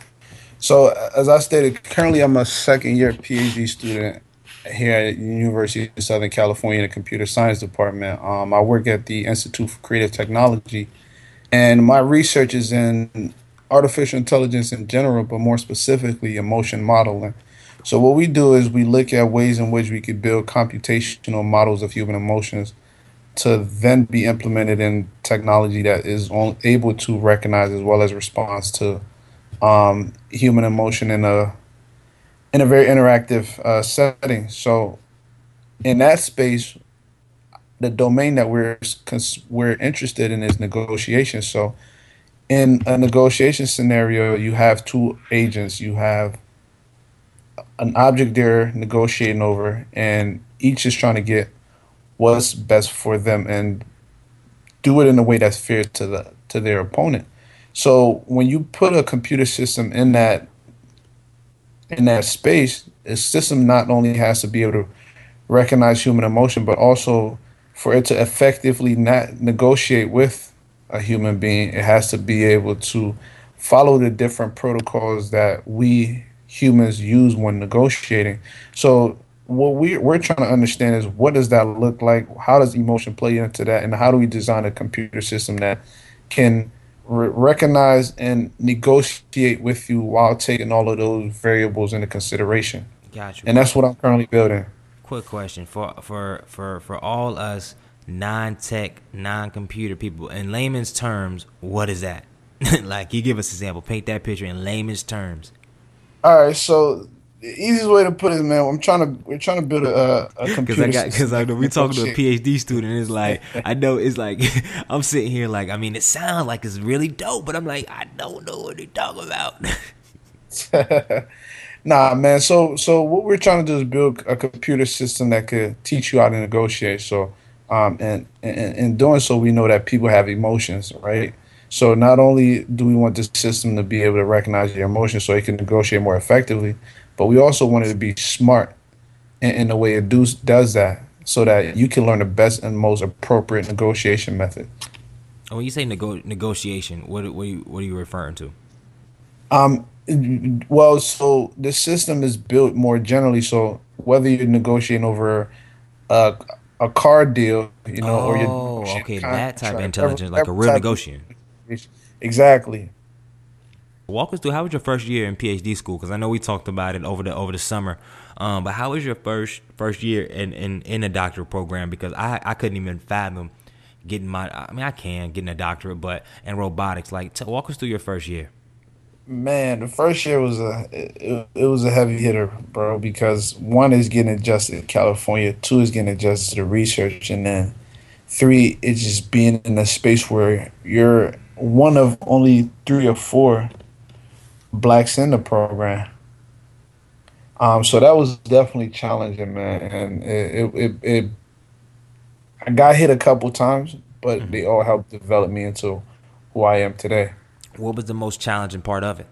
So, as I stated, currently I'm a second year PhD student here at University of Southern California in the computer science department. Um, I work at the Institute for Creative Technology, and my research is in artificial intelligence in general, but more specifically emotion modeling So what we do is we look at ways in which we could build computational models of human emotions to then be implemented in technology that is on, able to recognize as well as response to um, human emotion in a in a very interactive uh, setting. So in that space, the domain that we're we're interested in is negotiation. So in a negotiation scenario, you have two agents. You have an object they're negotiating over, and each is trying to get what's best for them and do it in a way that's fair to the to their opponent. So when you put a computer system in that in that space, the system not only has to be able to recognize human emotion, but also for it to effectively not negotiate with a human being, it has to be able to follow the different protocols that we humans use when negotiating. So what we we're trying to understand is what does that look like? How does emotion play into that, and how do we design a computer system that can re- recognize and negotiate with you while taking all of those variables into consideration? Gotcha. And that's what I'm currently building. Quick question for for for for all us non-tech, non-computer people in layman's terms, what is that? like you give us an example, paint that picture in layman's terms. All right, so the easiest way to put it, man, I'm trying to we're trying to build a, a computer. Because I got because I know we talking to a oh, PhD student. It's like I know it's like I'm sitting here like I mean it sounds like it's really dope, but I'm like I don't know what they talking about. nah, man. So so what we're trying to do is build a computer system that could teach you how to negotiate. So um, and, and in doing so, we know that people have emotions, right? So not only do we want the system to be able to recognize your emotions so it can negotiate more effectively, but we also want it to be smart in, in the way it do, does that so that you can learn the best and most appropriate negotiation method. When you say nego- negotiation, what, what, are you, what are you referring to? Um, well, so the system is built more generally. So whether you're negotiating over a, a car deal, you know, oh, or you're okay, that type of intelligence, like a real negotiator. Exactly. Walk us through how was your first year in PhD school? Because I know we talked about it over the over the summer, um, but how was your first first year in in, in a doctoral program? Because I I couldn't even fathom getting my I mean I can getting a doctorate, but in robotics, like t- walk us through your first year. Man, the first year was a it, it, was a heavy hitter, bro. Because one is getting adjusted to California, two is getting adjusted to the research, and then three is just being in a space where you're one of only three or four blacks in the program. Um, so that was definitely challenging, man, and it it, it, it I got hit a couple times, but mm-hmm. they all helped develop me into who I am today. What was the most challenging part of it?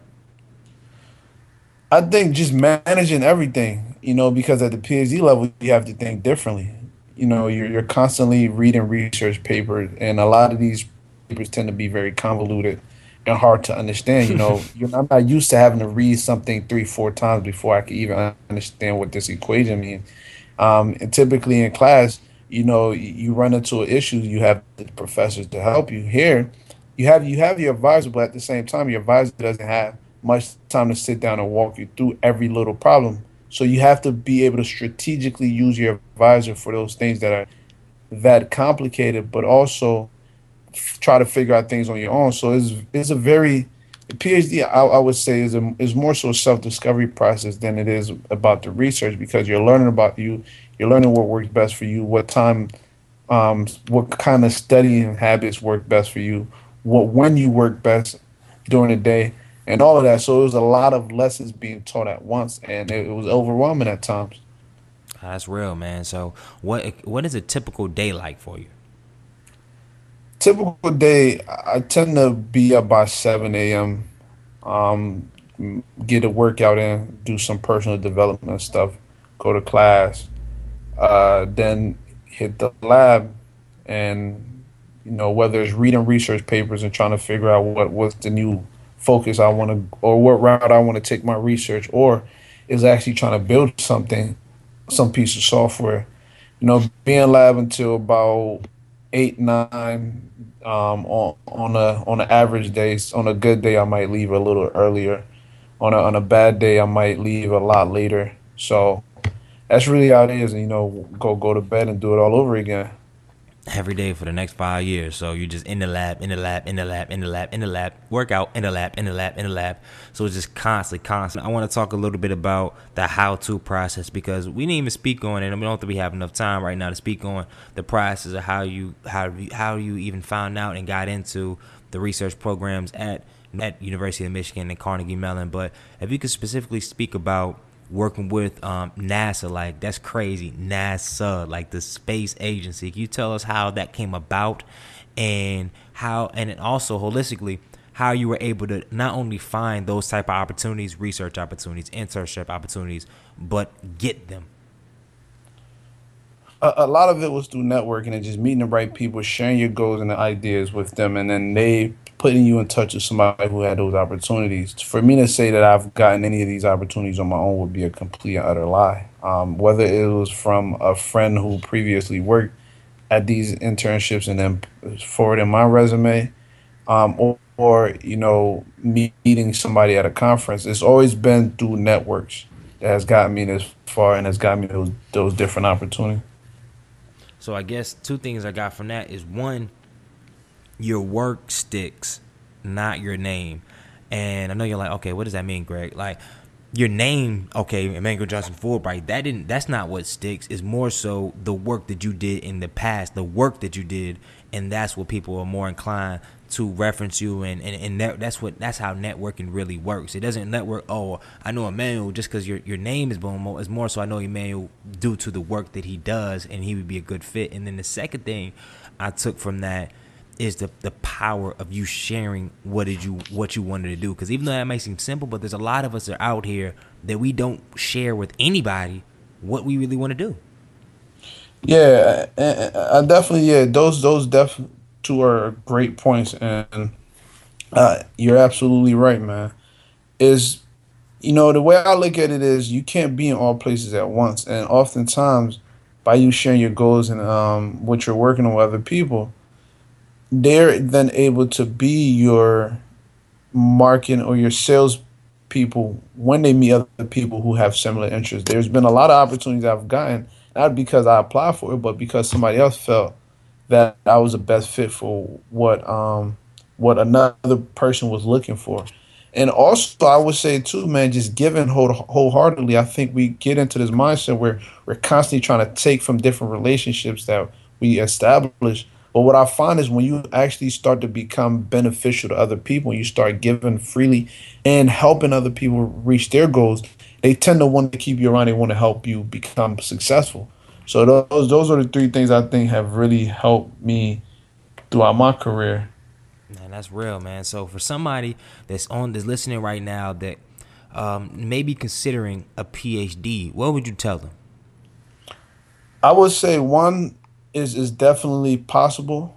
I think just managing everything, you know, because at the PhD level, you have to think differently. You know, you're, you're constantly reading research papers, and a lot of these papers tend to be very convoluted and hard to understand. You know, I'm not used to having to read something three, four times before I can even understand what this equation means. Um, and typically in class, you know, you run into an issue, you have the professors to help you. Here, you have you have your advisor, but at the same time, your advisor doesn't have much time to sit down and walk you through every little problem. So you have to be able to strategically use your advisor for those things that are that complicated, but also try to figure out things on your own. So it's it's a very PhD. I, I would say is a, is more so a self discovery process than it is about the research because you're learning about you. You're learning what works best for you, what time, um, what kind of studying habits work best for you, what when you work best during the day, and all of that. So it was a lot of lessons being taught at once, and it, it was overwhelming at times. That's real, man. So what what is a typical day like for you? Typical day, I tend to be up by seven a.m. Um, get a workout in, do some personal development stuff, go to class, uh, then hit the lab, and you know, whether it's reading research papers and trying to figure out what what's the new focus I want to, or what route I want to take my research, or is actually trying to build something, some piece of software. You know, being lab until about eight, nine, um, on on a on an average day. On a good day, I might leave a little earlier. On a on a bad day, I might leave a lot later. So that's really how it is. And you know, go go to bed and do it all over again. Every day for the next five years. So you're just in the lab, in the lab, in the lab, in the lab, in the lab, workout, in the lab, in the lab, in the lab. So it's just constantly, constant. I want to talk a little bit about the how to process because we didn't even speak on it and we don't think we have enough time right now to speak on the process of how you how how you even found out and got into the research programs at at University of Michigan and Carnegie Mellon. But if you could specifically speak about working with um, NASA. Like that's crazy. NASA, like the space agency. Can you tell us how that came about, and how, and also holistically, how you were able to not only find those type of opportunities, research opportunities, internship opportunities, but get them. A, a lot of it was through networking and just meeting the right people, sharing your goals and the ideas with them, and then they putting you in touch with somebody who had those opportunities. For me to say that I've gotten any of these opportunities on my own would be a complete and utter lie. Um, whether it was from a friend who previously worked at these internships and then forwarding my resume, um, or, or, you know meeting somebody at a conference, it's always been through networks that has gotten me this far and has gotten me those those different opportunities. So I guess two things I got from that is one your work sticks, not your name. And I know you're like, okay, what does that mean, Greg? Like your name, okay, Emmanuel Johnson Fulbright, that didn't that's not what sticks. It's more so the work that you did in the past, the work that you did, and that's what people are more inclined to reference you and and, and that, that's what that's how networking really works. It doesn't network. Oh, I know Emmanuel just because your your name is Bomo. It's more so I know Emmanuel due to the work that he does, and he would be a good fit. And then the second thing I took from that is the the power of you sharing what did you what you wanted to do. Because even though that may seem simple, but there's a lot of us that are out here that we don't share with anybody what we really want to do. Yeah, I definitely yeah those those def two are great points, and uh, you're absolutely right, man. Is you know the way I look at it is you can't be in all places at once, and oftentimes by you sharing your goals and um, what you're working on with other people they're then able to be your marketing or your sales people when they meet other people who have similar interests. There's been a lot of opportunities I've gotten, not because I applied for it, but because somebody else felt that I was the best fit for what um what another person was looking for. And also, I would say too, man, just giving whole, wholeheartedly. I think we get into this mindset where we're constantly trying to take from different relationships that we establish but what I find is when you actually start to become beneficial to other people, you start giving freely and helping other people reach their goals, they tend to want to keep you around. They want to help you become successful. So those those are the three things I think have really helped me throughout my career. Man, that's real, man. So for somebody that's on that's listening right now that um, maybe considering a PhD, what would you tell them? I would say one is is definitely possible,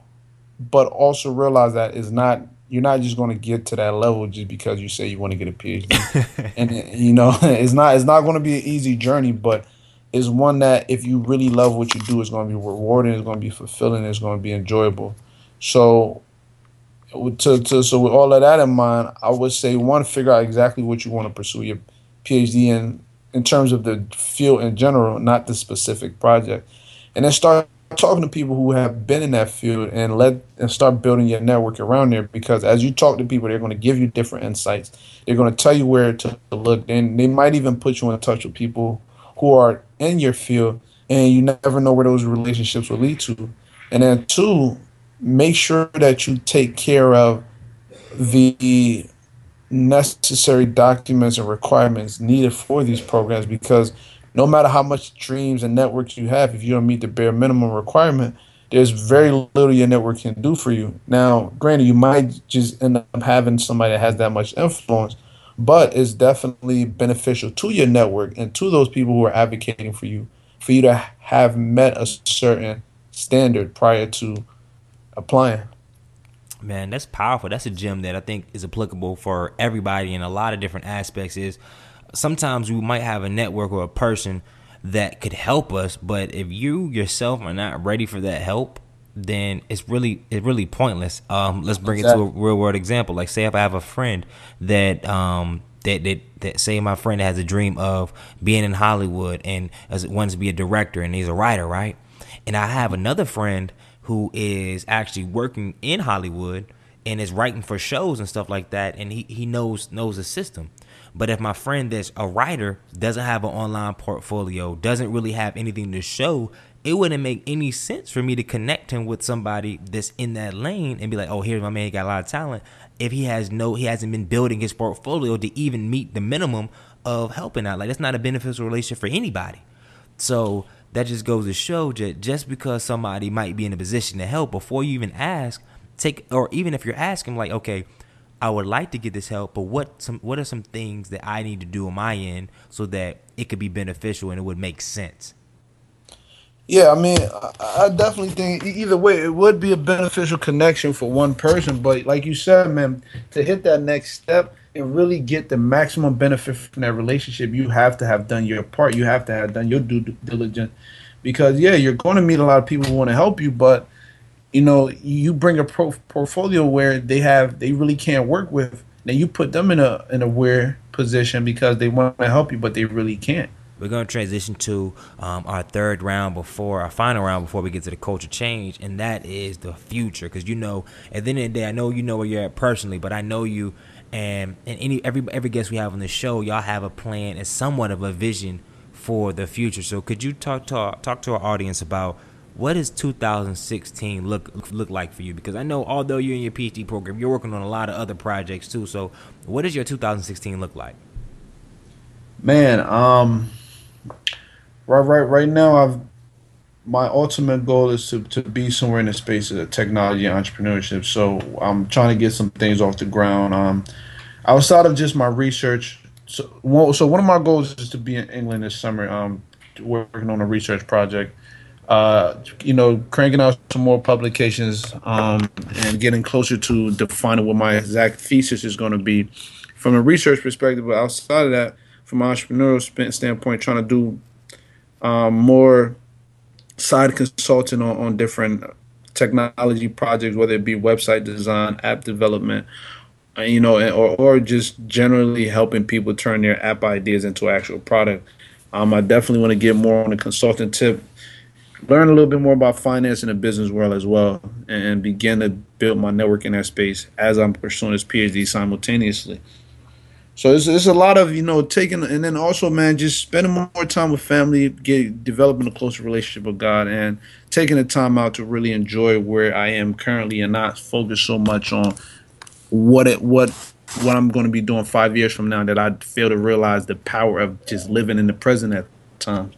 but also realize that it's not you're not just going to get to that level just because you say you want to get a PhD. and you know, it's not it's not going to be an easy journey, but it's one that if you really love what you do, it's going to be rewarding, it's going to be fulfilling, it's going to be enjoyable. So to, to so with all of that in mind, I would say one, figure out exactly what you want to pursue your PhD in in terms of the field in general, not the specific project. And then start talking to people who have been in that field and let and start building your network around there because as you talk to people they're going to give you different insights. They're going to tell you where to look. And they might even put you in touch with people who are in your field and you never know where those relationships will lead to. And then two make sure that you take care of the necessary documents and requirements needed for these programs because no matter how much dreams and networks you have, if you don't meet the bare minimum requirement, there's very little your network can do for you. Now, granted, you might just end up having somebody that has that much influence, but it's definitely beneficial to your network and to those people who are advocating for you, for you to have met a certain standard prior to applying. Man, that's powerful. That's a gem that I think is applicable for everybody in a lot of different aspects. Is sometimes we might have a network or a person that could help us, but if you yourself are not ready for that help, then it's really it's really pointless. Um, let's bring exactly. it to a real world example. Like say if I have a friend that um, that that, that say my friend has a dream of being in Hollywood and as wants to be a director and he's a writer, right? And I have another friend who is actually working in Hollywood and is writing for shows and stuff like that and he, he knows knows the system. But if my friend that's a writer doesn't have an online portfolio, doesn't really have anything to show, it wouldn't make any sense for me to connect him with somebody that's in that lane and be like, "Oh, here's my man, he got a lot of talent." If he has no, he hasn't been building his portfolio to even meet the minimum of helping out. Like that's not a beneficial relationship for anybody. So that just goes to show that just because somebody might be in a position to help, before you even ask, take or even if you're asking, like, okay, I would like to get this help, but what some what are some things that I need to do on my end so that it could be beneficial and it would make sense? Yeah, I mean, I, definitely think either way it would be a beneficial connection for one person. But like you said, man, to hit that next step and really get the maximum benefit from that relationship, you have to have done your part. You have to have done your due diligence. Because yeah, you're going to meet a lot of people who want to help you, but you know, you bring a pro- portfolio where they have they really can't work with. Then you put them in a in a weird position because they want to help you, but they really can't. We're going to transition to um, our third round before our final round before we get to the culture change, and that is the future. Because you know, at the end of the day, I know you know where you're at personally, but I know you, and and any every every guest we have on the show, y'all have a plan and somewhat of a vision for the future. So could you talk our, talk to our audience about what does 2016 look look like for you? Because I know although you're in your PhD program, you're working on a lot of other projects too. So what does your 2016 look like? Man, um right right right now I've my ultimate goal is to, to be somewhere in the space of technology entrepreneurship. So I'm trying to get some things off the ground. Um, outside of just my research, so one, so one of my goals is to be in England this summer. Um, working on a research project. Uh, you know, cranking out some more publications um, and getting closer to defining what my exact thesis is going to be from a research perspective. But outside of that, from an entrepreneurial standpoint, trying to do um, more side consulting on, on different technology projects, whether it be website design, app development, uh, you know, or, or just generally helping people turn their app ideas into actual product. Um, I definitely want to get more on the consultant tip, learn a little bit more about finance in the business world as well, and begin to build my network in that space as I'm pursuing this PhD simultaneously. So it's, it's a lot of you know taking and then also man just spending more time with family, get developing a closer relationship with God, and taking the time out to really enjoy where I am currently and not focus so much on what it what what I'm going to be doing five years from now that I fail to realize the power of just living in the present at times.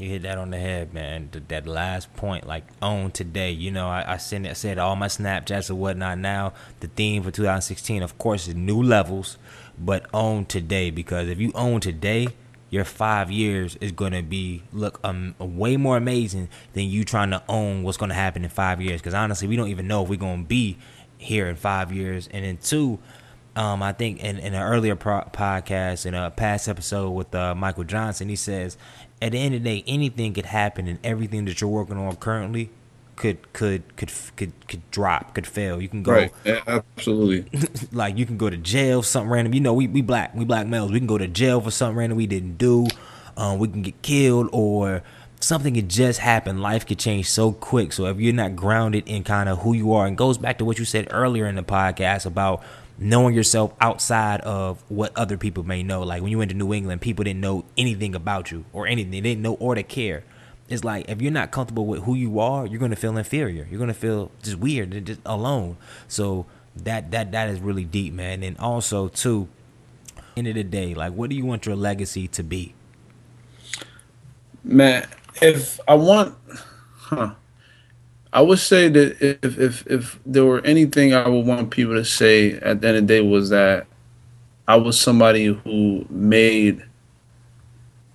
You hit that on the head, man. That last point, like own today. You know, I, I said I said all my Snapchats and whatnot. Now the theme for 2016, of course, is new levels but own today because if you own today, your five years is going to be look um, way more amazing than you trying to own what's going to happen in five years. Because honestly, we don't even know if we're going to be here in five years. And then two, um, I think in, in an earlier pro- podcast, in a past episode with uh, Michael Johnson, he says, at the end of the day, anything could happen, and everything that you're working on currently could could could could could drop, could fail. You can go right, absolutely. like you can go to jail, something random. You know, we we black, we black males. We can go to jail for something random we didn't do. Um, we can get killed or something could just happen. Life could change so quick. So if you're not grounded in kind of who you are, and goes back to what you said earlier in the podcast about knowing yourself outside of what other people may know. Like when you went to New England, people didn't know anything about you or anything. They didn't know or to care it's like if you're not comfortable with who you are, you're gonna feel inferior. You're gonna feel just weird and just alone. So that that that is really deep, man. And also too, end of the day, like what do you want your legacy to be? Man, if I want huh. I would say that if if if there were anything I would want people to say at the end of the day was that I was somebody who made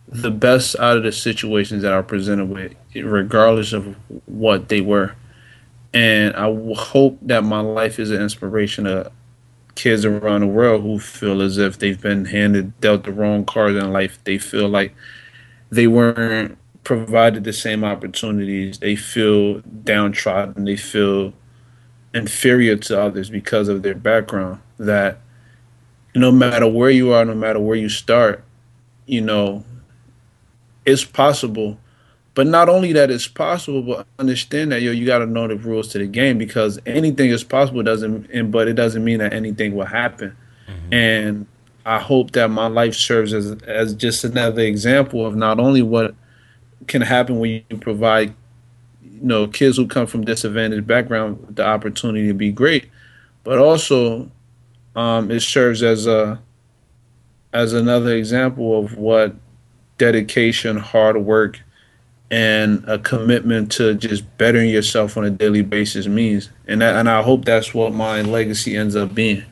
the best out of the situations that are presented with, regardless of what they were. And I hope that my life is an inspiration to kids around the world who feel as if they've been handed dealt the wrong cards in life. They feel like they weren't provided the same opportunities. They feel downtrodden. They feel inferior to others because of their background. That no matter where you are, no matter where you start, you know, it's possible. But not only that it's possible, but understand that yo, you got to know the rules to the game because anything is possible doesn't, and but it doesn't mean that anything will happen. Mm-hmm. And I hope that my life serves as as just another example of not only what can happen when you provide, you know, kids who come from disadvantaged background the opportunity to be great, but also um, it serves as a as another example of what dedication, hard work, and a commitment to just bettering yourself on a daily basis means. And that, and I hope that's what my legacy ends up being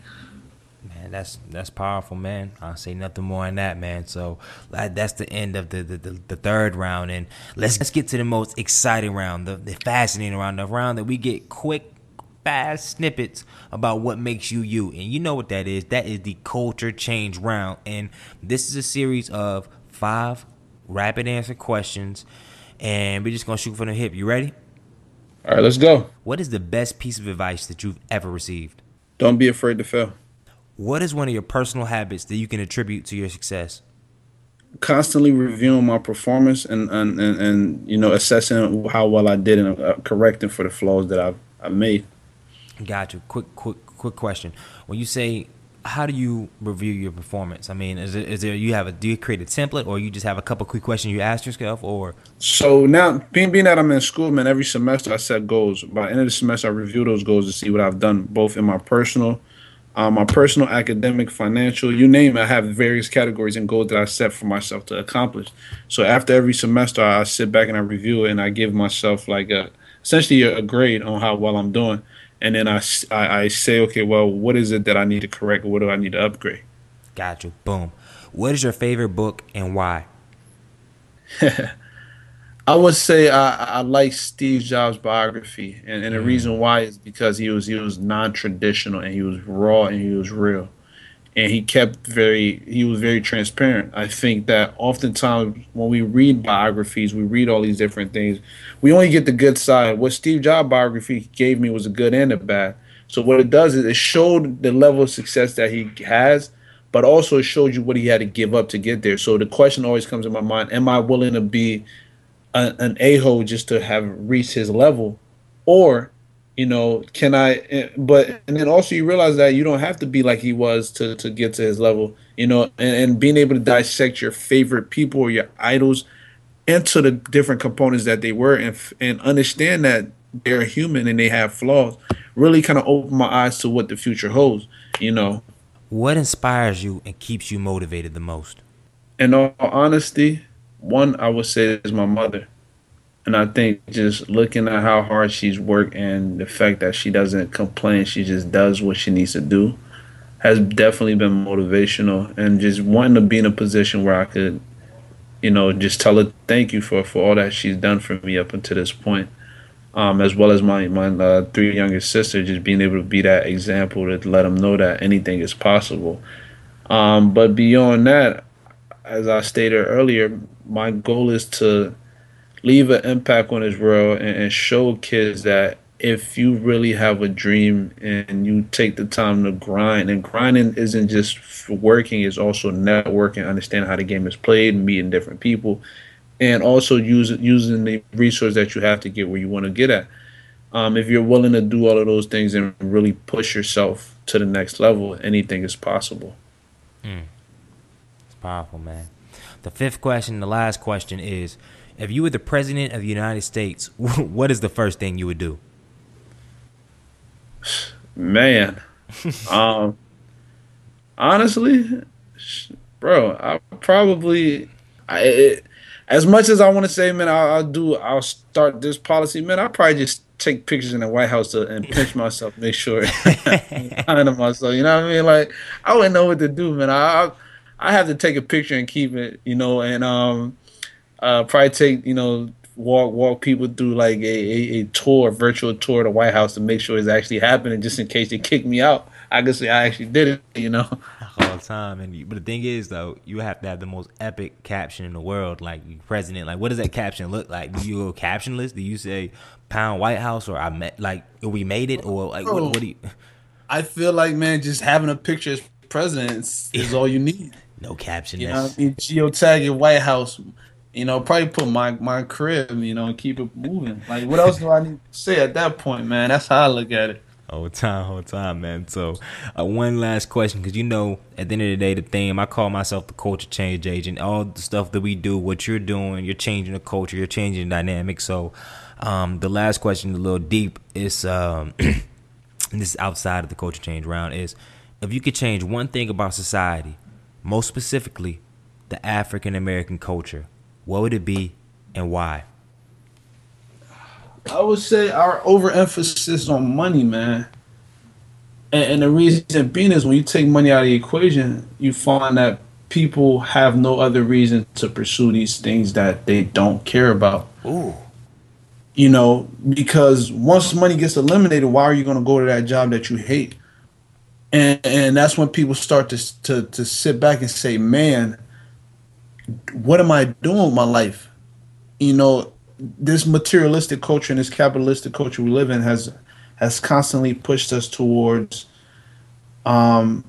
that's that's powerful, man. I'll say nothing more on that, man. So that's the end of the, the, the, the, third round, and let's let's get to the most exciting round, the, the fascinating round, the round that we get quick, fast snippets about what makes you you, and you know what that is. That is the culture change round, and this is a series of five rapid answer questions, and we're just gonna shoot from the hip. You ready? All right, let's go. What is the best piece of advice that you've ever received? Don't be afraid to fail. What is one of your personal habits that you can attribute to your success? Constantly reviewing my performance and and, and, and you know assessing how well I did and uh, correcting for the flaws that I've, I've made. Gotcha. Quick, quick, quick question. When you say how do you review your performance? I mean, is it is there you have a do you create a template or you just have a couple quick questions you ask yourself or? So now being being that I'm in school, man, every semester I set goals. By the end of the semester, I review those goals to see what I've done both in my personal um, my personal, academic, financial, you name it. I have various categories and goals that I set for myself to accomplish. So after every semester, I sit back and I review it and I give myself like a essentially a, grade on how well I'm doing. And then I, I, I say, okay, well, what is it that I need to correct? What do I need to upgrade? Got you. Boom. What is your favorite book and why? I would say I, I like Steve Jobs' biography, and, and the mm. reason why is because he was he was non traditional and he was raw and he was real, and he kept very he was very transparent. I think that oftentimes when we read biographies, we read all these different things, we only get the good side. What Steve Jobs' biography gave me was a good and a bad. So what it does is it showed the level of success that he has, but also it showed you what he had to give up to get there. So the question always comes in my mind: Am I willing to be a, an a hole just to have reached his level, or you know, can I? Eh, but and then also you realize that you don't have to be like he was to to get to his level. You know, and, and being able to dissect your favorite people or your idols into the different components that they were, and and understand that they're human and they have flaws. Really, kind of opened my eyes to what the future holds. You know, what inspires you and keeps you motivated the most? In all honesty, one I would say is my mother. And I think just looking at how hard she's worked and the fact that she doesn't complain, she just does what she needs to do, has definitely been motivational. And just wanting to be in a position where I could, you know, just tell her thank you for, for all that she's done for me up until this point. Um, as well as my my uh, three younger sisters, just being able to be that example to let them know that anything is possible. Um, but beyond that, as I stated earlier, my goal is to leave an impact on this world and, and show kids that if you really have a dream and you take the time to grind and grinding isn't just working it's also networking understanding how the game is played meeting different people and also use, using the resource that you have to get where you want to get at. Um, if you're willing to do all of those things and really push yourself to the next level anything is possible. Mm. it's powerful man the fifth question, the last question is if you were the president of the United States, what is the first thing you would do? Man, um, honestly, bro, I probably, I, it, as much as I want to say, man, I'll, I'll, do, I'll start this policy, man. I'll probably just take pictures in the White House to, and pinch myself, make sure I'm of myself. You know what I mean? Like, I wouldn't know what to do, man. I, I I have to take a picture and keep it, you know, and um, uh, probably take, you know, walk walk people through like a, a, a tour, a virtual tour of the White House to make sure it's actually happening, just in case they kick me out. I can say I actually did it, you know. All the time, and but the thing is though, you have to have the most epic caption in the world, like president. Like, what does that caption look like? Do you go captionless? Do you say "Pound White House" or "I met"? Like, we made it, or like what? What do you? I feel like man, just having a picture is president is, is all you need. No caption. You know, what I mean, geotag your White House. You know, probably put my my crib. You know, and keep it moving. Like, what else do I need to say at that point, man? That's how I look at it. Whole time, whole time, man. So, uh, one last question, because you know, at the end of the day, the theme I call myself the culture change agent. All the stuff that we do, what you're doing, you're changing the culture, you're changing the dynamic. So, um, the last question, a little deep, is um, this is outside of the culture change round. Is if you could change one thing about society, most specifically the African American culture, what would it be and why? I would say our overemphasis on money, man. And, and the reason being is when you take money out of the equation, you find that people have no other reason to pursue these things that they don't care about. Ooh. You know, because once money gets eliminated, why are you going to go to that job that you hate? And and that's when people start to to to sit back and say, "Man, what am I doing with my life?" You know, this materialistic culture and this capitalistic culture we live in has has constantly pushed us towards um,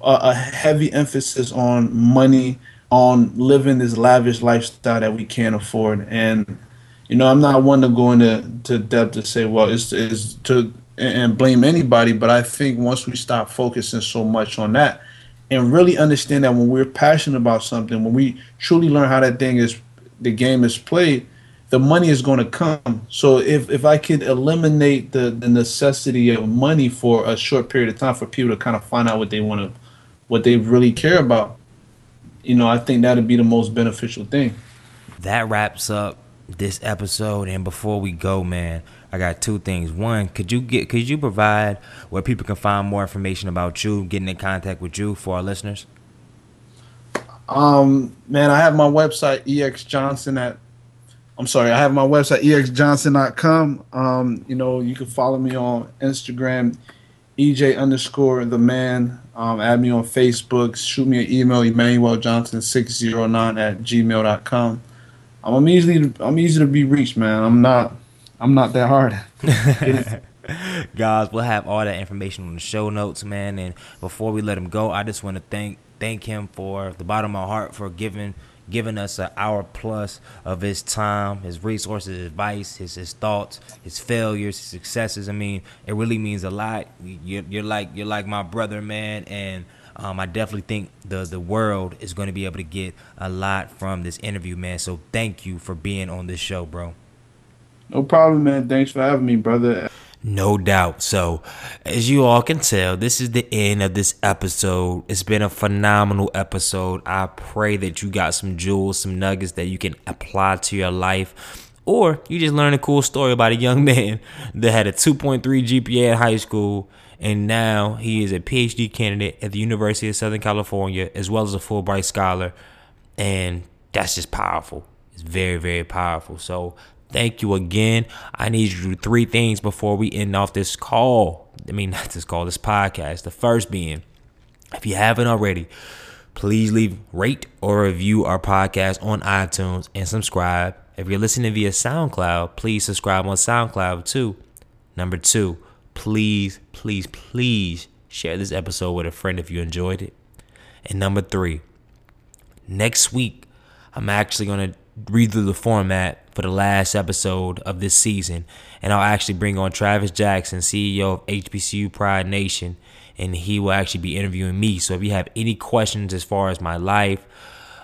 a, a heavy emphasis on money, on living this lavish lifestyle that we can't afford. And you know, I'm not one to go into to depth to say, well, it's, it's to and blame anybody, but I think once we stop focusing so much on that and really understand that when we're passionate about something, when we truly learn how that thing is, the game is played, the money is going to come. So if, if I could eliminate the, the necessity of money for a short period of time for people to kind of find out what they want to, what they really care about, you know, I think that'd be the most beneficial thing. That wraps up this episode. And before we go, man, I got two things. One, could you get could you provide where people can find more information about you, getting in contact with you for our listeners? Um, man, I have my website ex johnson at I'm sorry, I have my website exjohnson.com. Um, you know, you can follow me on Instagram, EJ underscore the man. Um, add me on Facebook. Shoot me an email, Emmanuel Johnson six zero nine at gmail.com. I'm easily I'm easy to be reached, man. I'm not I'm not that hard. Guys, we'll have all that information on the show notes, man. And before we let him go, I just want to thank thank him for the bottom of my heart for giving giving us an hour plus of his time, his resources, his advice, his his thoughts, his failures, his successes. I mean, it really means a lot. You're, you're like you're like my brother, man, and um, I definitely think the the world is going to be able to get a lot from this interview, man. So thank you for being on this show, bro. No problem, man. Thanks for having me, brother. No doubt. So, as you all can tell, this is the end of this episode. It's been a phenomenal episode. I pray that you got some jewels, some nuggets that you can apply to your life. Or you just learned a cool story about a young man that had a 2.3 GPA in high school, and now he is a PhD candidate at the University of Southern California, as well as a Fulbright scholar. And that's just powerful. It's very, very powerful. So Thank you again. I need you to do three things before we end off this call. I mean, not this call, this podcast. The first being, if you haven't already, please leave rate or review our podcast on iTunes and subscribe. If you're listening via SoundCloud, please subscribe on SoundCloud too. Number two, please, please, please share this episode with a friend if you enjoyed it. And number three, next week, I'm actually going to read through the format for the last episode of this season, and I'll actually bring on Travis Jackson, CEO of HBCU Pride Nation, and he will actually be interviewing me. So if you have any questions as far as my life,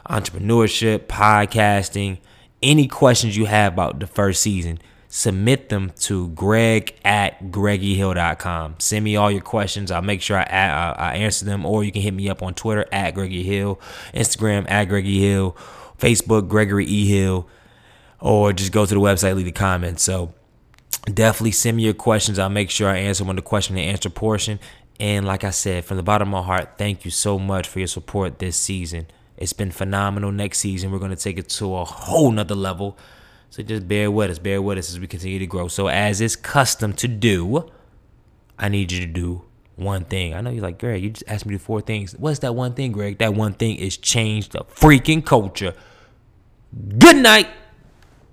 entrepreneurship, podcasting, any questions you have about the first season, submit them to greg at greggyhill.com. Send me all your questions. I'll make sure I, I, I answer them, or you can hit me up on Twitter at Greggy Hill, Instagram at Greggy Hill, Facebook Gregory E. Hill or just go to the website, leave a comment. So definitely send me your questions. I'll make sure I answer on the question and answer portion. And like I said, from the bottom of my heart, thank you so much for your support this season. It's been phenomenal. Next season, we're going to take it to a whole nother level. So just bear with us, bear with us as we continue to grow. So, as is custom to do, I need you to do one thing. I know you're like, Greg, you just asked me to do four things. What's that one thing, Greg? That one thing is change the freaking culture. Good night.